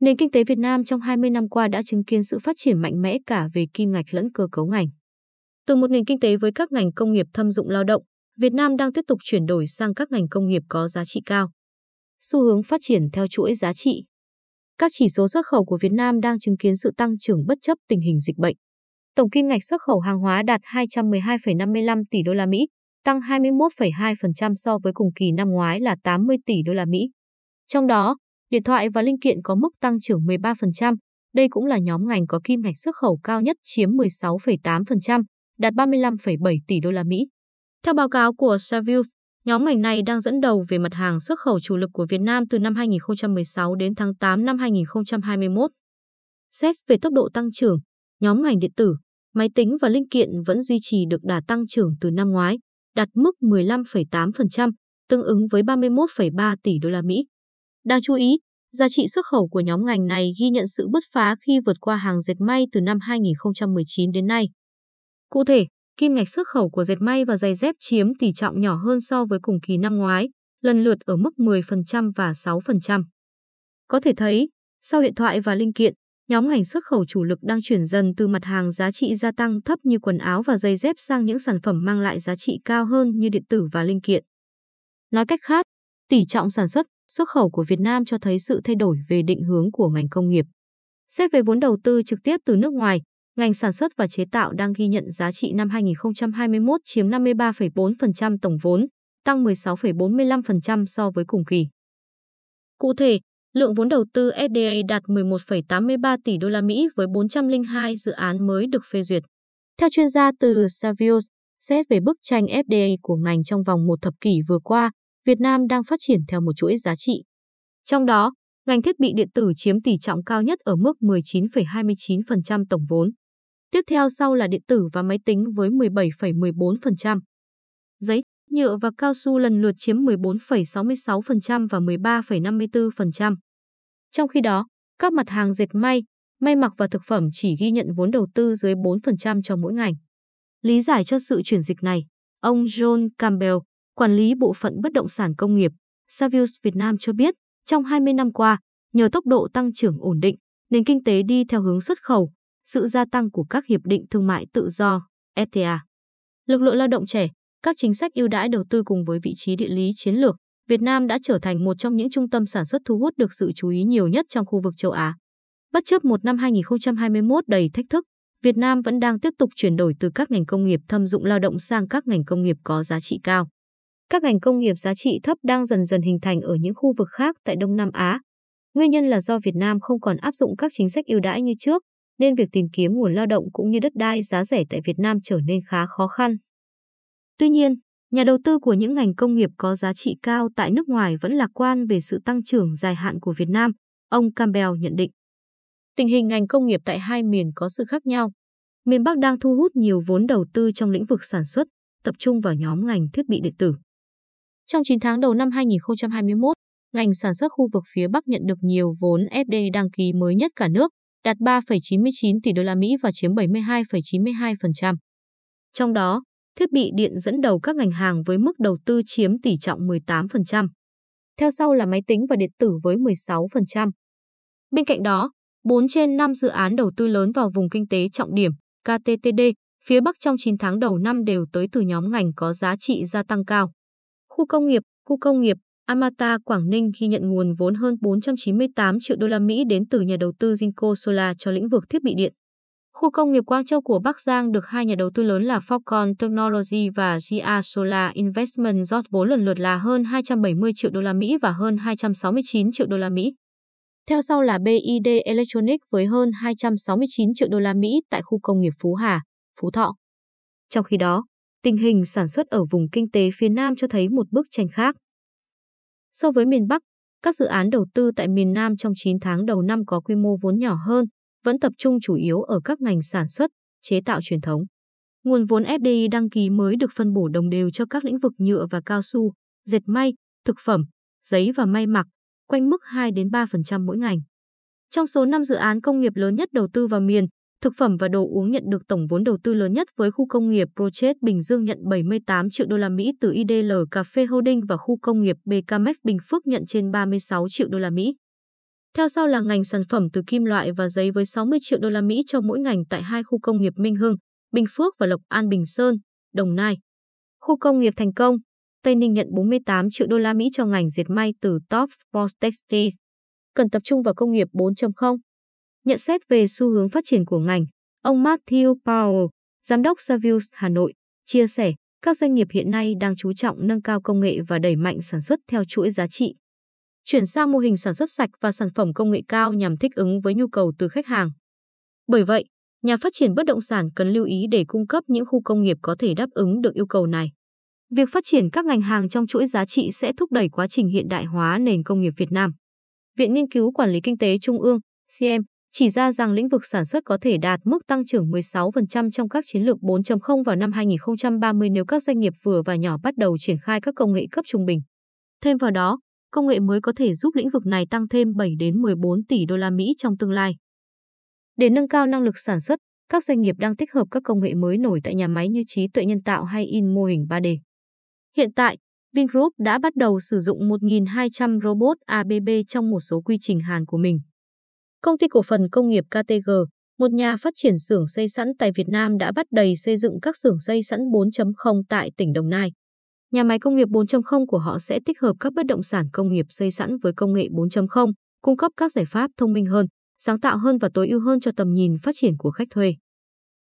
Nền kinh tế Việt Nam trong 20 năm qua đã chứng kiến sự phát triển mạnh mẽ cả về kim ngạch lẫn cơ cấu ngành. Từ một nền kinh tế với các ngành công nghiệp thâm dụng lao động, Việt Nam đang tiếp tục chuyển đổi sang các ngành công nghiệp có giá trị cao. Xu hướng phát triển theo chuỗi giá trị. Các chỉ số xuất khẩu của Việt Nam đang chứng kiến sự tăng trưởng bất chấp tình hình dịch bệnh. Tổng kim ngạch xuất khẩu hàng hóa đạt 212,55 tỷ đô la Mỹ, tăng 21,2% so với cùng kỳ năm ngoái là 80 tỷ đô la Mỹ. Trong đó, điện thoại và linh kiện có mức tăng trưởng 13%, đây cũng là nhóm ngành có kim ngạch xuất khẩu cao nhất chiếm 16,8%, đạt 35,7 tỷ đô la Mỹ. Theo báo cáo của Savills, nhóm ngành này đang dẫn đầu về mặt hàng xuất khẩu chủ lực của Việt Nam từ năm 2016 đến tháng 8 năm 2021. Xét về tốc độ tăng trưởng, nhóm ngành điện tử, máy tính và linh kiện vẫn duy trì được đà tăng trưởng từ năm ngoái, đạt mức 15,8%, tương ứng với 31,3 tỷ đô la Mỹ. Đáng chú ý, giá trị xuất khẩu của nhóm ngành này ghi nhận sự bứt phá khi vượt qua hàng dệt may từ năm 2019 đến nay. Cụ thể, kim ngạch xuất khẩu của dệt may và giày dép chiếm tỷ trọng nhỏ hơn so với cùng kỳ năm ngoái, lần lượt ở mức 10% và 6%. Có thể thấy, sau điện thoại và linh kiện, nhóm ngành xuất khẩu chủ lực đang chuyển dần từ mặt hàng giá trị gia tăng thấp như quần áo và giày dép sang những sản phẩm mang lại giá trị cao hơn như điện tử và linh kiện. Nói cách khác, tỷ trọng sản xuất, xuất khẩu của Việt Nam cho thấy sự thay đổi về định hướng của ngành công nghiệp. Xét về vốn đầu tư trực tiếp từ nước ngoài, ngành sản xuất và chế tạo đang ghi nhận giá trị năm 2021 chiếm 53,4% tổng vốn, tăng 16,45% so với cùng kỳ. Cụ thể, lượng vốn đầu tư FDI đạt 11,83 tỷ đô la Mỹ với 402 dự án mới được phê duyệt. Theo chuyên gia từ Savills, xét về bức tranh FDI của ngành trong vòng một thập kỷ vừa qua, Việt Nam đang phát triển theo một chuỗi giá trị. Trong đó, ngành thiết bị điện tử chiếm tỷ trọng cao nhất ở mức 19,29% tổng vốn. Tiếp theo sau là điện tử và máy tính với 17,14%. Giấy, nhựa và cao su lần lượt chiếm 14,66% và 13,54%. Trong khi đó, các mặt hàng dệt may, may mặc và thực phẩm chỉ ghi nhận vốn đầu tư dưới 4% cho mỗi ngành. Lý giải cho sự chuyển dịch này, ông John Campbell, quản lý bộ phận bất động sản công nghiệp, Savills Việt Nam cho biết, trong 20 năm qua, nhờ tốc độ tăng trưởng ổn định, nền kinh tế đi theo hướng xuất khẩu, sự gia tăng của các hiệp định thương mại tự do, FTA. Lực lượng lao động trẻ, các chính sách ưu đãi đầu tư cùng với vị trí địa lý chiến lược, Việt Nam đã trở thành một trong những trung tâm sản xuất thu hút được sự chú ý nhiều nhất trong khu vực châu Á. Bất chấp một năm 2021 đầy thách thức, Việt Nam vẫn đang tiếp tục chuyển đổi từ các ngành công nghiệp thâm dụng lao động sang các ngành công nghiệp có giá trị cao. Các ngành công nghiệp giá trị thấp đang dần dần hình thành ở những khu vực khác tại Đông Nam Á. Nguyên nhân là do Việt Nam không còn áp dụng các chính sách ưu đãi như trước, nên việc tìm kiếm nguồn lao động cũng như đất đai giá rẻ tại Việt Nam trở nên khá khó khăn. Tuy nhiên, nhà đầu tư của những ngành công nghiệp có giá trị cao tại nước ngoài vẫn lạc quan về sự tăng trưởng dài hạn của Việt Nam, ông Campbell nhận định. Tình hình ngành công nghiệp tại hai miền có sự khác nhau. Miền Bắc đang thu hút nhiều vốn đầu tư trong lĩnh vực sản xuất, tập trung vào nhóm ngành thiết bị điện tử. Trong 9 tháng đầu năm 2021, ngành sản xuất khu vực phía Bắc nhận được nhiều vốn FDI đăng ký mới nhất cả nước, đạt 3,99 tỷ đô la Mỹ và chiếm 72,92%. Trong đó, thiết bị điện dẫn đầu các ngành hàng với mức đầu tư chiếm tỷ trọng 18%. Theo sau là máy tính và điện tử với 16%. Bên cạnh đó, 4 trên 5 dự án đầu tư lớn vào vùng kinh tế trọng điểm, KTTD, phía Bắc trong 9 tháng đầu năm đều tới từ nhóm ngành có giá trị gia tăng cao. Khu công nghiệp, khu công nghiệp, Amata Quảng Ninh ghi nhận nguồn vốn hơn 498 triệu đô la Mỹ đến từ nhà đầu tư Jinko Solar cho lĩnh vực thiết bị điện. Khu công nghiệp Quang Châu của Bắc Giang được hai nhà đầu tư lớn là Falcon Technology và GA Solar Investment rót vốn lần lượt là hơn 270 triệu đô la Mỹ và hơn 269 triệu đô la Mỹ. Theo sau là BID Electronics với hơn 269 triệu đô la Mỹ tại khu công nghiệp Phú Hà, Phú Thọ. Trong khi đó, tình hình sản xuất ở vùng kinh tế phía Nam cho thấy một bức tranh khác. So với miền Bắc, các dự án đầu tư tại miền Nam trong 9 tháng đầu năm có quy mô vốn nhỏ hơn, vẫn tập trung chủ yếu ở các ngành sản xuất, chế tạo truyền thống. Nguồn vốn FDI đăng ký mới được phân bổ đồng đều cho các lĩnh vực nhựa và cao su, dệt may, thực phẩm, giấy và may mặc, quanh mức 2 đến 3% mỗi ngành. Trong số 5 dự án công nghiệp lớn nhất đầu tư vào miền, thực phẩm và đồ uống nhận được tổng vốn đầu tư lớn nhất với khu công nghiệp Prochet Bình Dương nhận 78 triệu đô la Mỹ từ IDL Cafe Holding và khu công nghiệp BKMX Bình Phước nhận trên 36 triệu đô la Mỹ. Theo sau là ngành sản phẩm từ kim loại và giấy với 60 triệu đô la Mỹ cho mỗi ngành tại hai khu công nghiệp Minh Hưng, Bình Phước và Lộc An Bình Sơn, Đồng Nai. Khu công nghiệp Thành Công, Tây Ninh nhận 48 triệu đô la Mỹ cho ngành dệt may từ Top Sports Textiles. Cần tập trung vào công nghiệp 4.0. Nhận xét về xu hướng phát triển của ngành, ông Matthew Powell, giám đốc Savills Hà Nội, chia sẻ các doanh nghiệp hiện nay đang chú trọng nâng cao công nghệ và đẩy mạnh sản xuất theo chuỗi giá trị. Chuyển sang mô hình sản xuất sạch và sản phẩm công nghệ cao nhằm thích ứng với nhu cầu từ khách hàng. Bởi vậy, nhà phát triển bất động sản cần lưu ý để cung cấp những khu công nghiệp có thể đáp ứng được yêu cầu này. Việc phát triển các ngành hàng trong chuỗi giá trị sẽ thúc đẩy quá trình hiện đại hóa nền công nghiệp Việt Nam. Viện Nghiên cứu Quản lý Kinh tế Trung ương, CM, chỉ ra rằng lĩnh vực sản xuất có thể đạt mức tăng trưởng 16% trong các chiến lược 4.0 vào năm 2030 nếu các doanh nghiệp vừa và nhỏ bắt đầu triển khai các công nghệ cấp trung bình. Thêm vào đó, công nghệ mới có thể giúp lĩnh vực này tăng thêm 7 đến 14 tỷ đô la Mỹ trong tương lai. Để nâng cao năng lực sản xuất, các doanh nghiệp đang tích hợp các công nghệ mới nổi tại nhà máy như trí tuệ nhân tạo hay in mô hình 3D. Hiện tại, Vingroup đã bắt đầu sử dụng 1.200 robot ABB trong một số quy trình hàn của mình. Công ty cổ phần công nghiệp KTG, một nhà phát triển xưởng xây sẵn tại Việt Nam đã bắt đầy xây dựng các xưởng xây sẵn 4.0 tại tỉnh Đồng Nai. Nhà máy công nghiệp 4.0 của họ sẽ tích hợp các bất động sản công nghiệp xây sẵn với công nghệ 4.0, cung cấp các giải pháp thông minh hơn, sáng tạo hơn và tối ưu hơn cho tầm nhìn phát triển của khách thuê.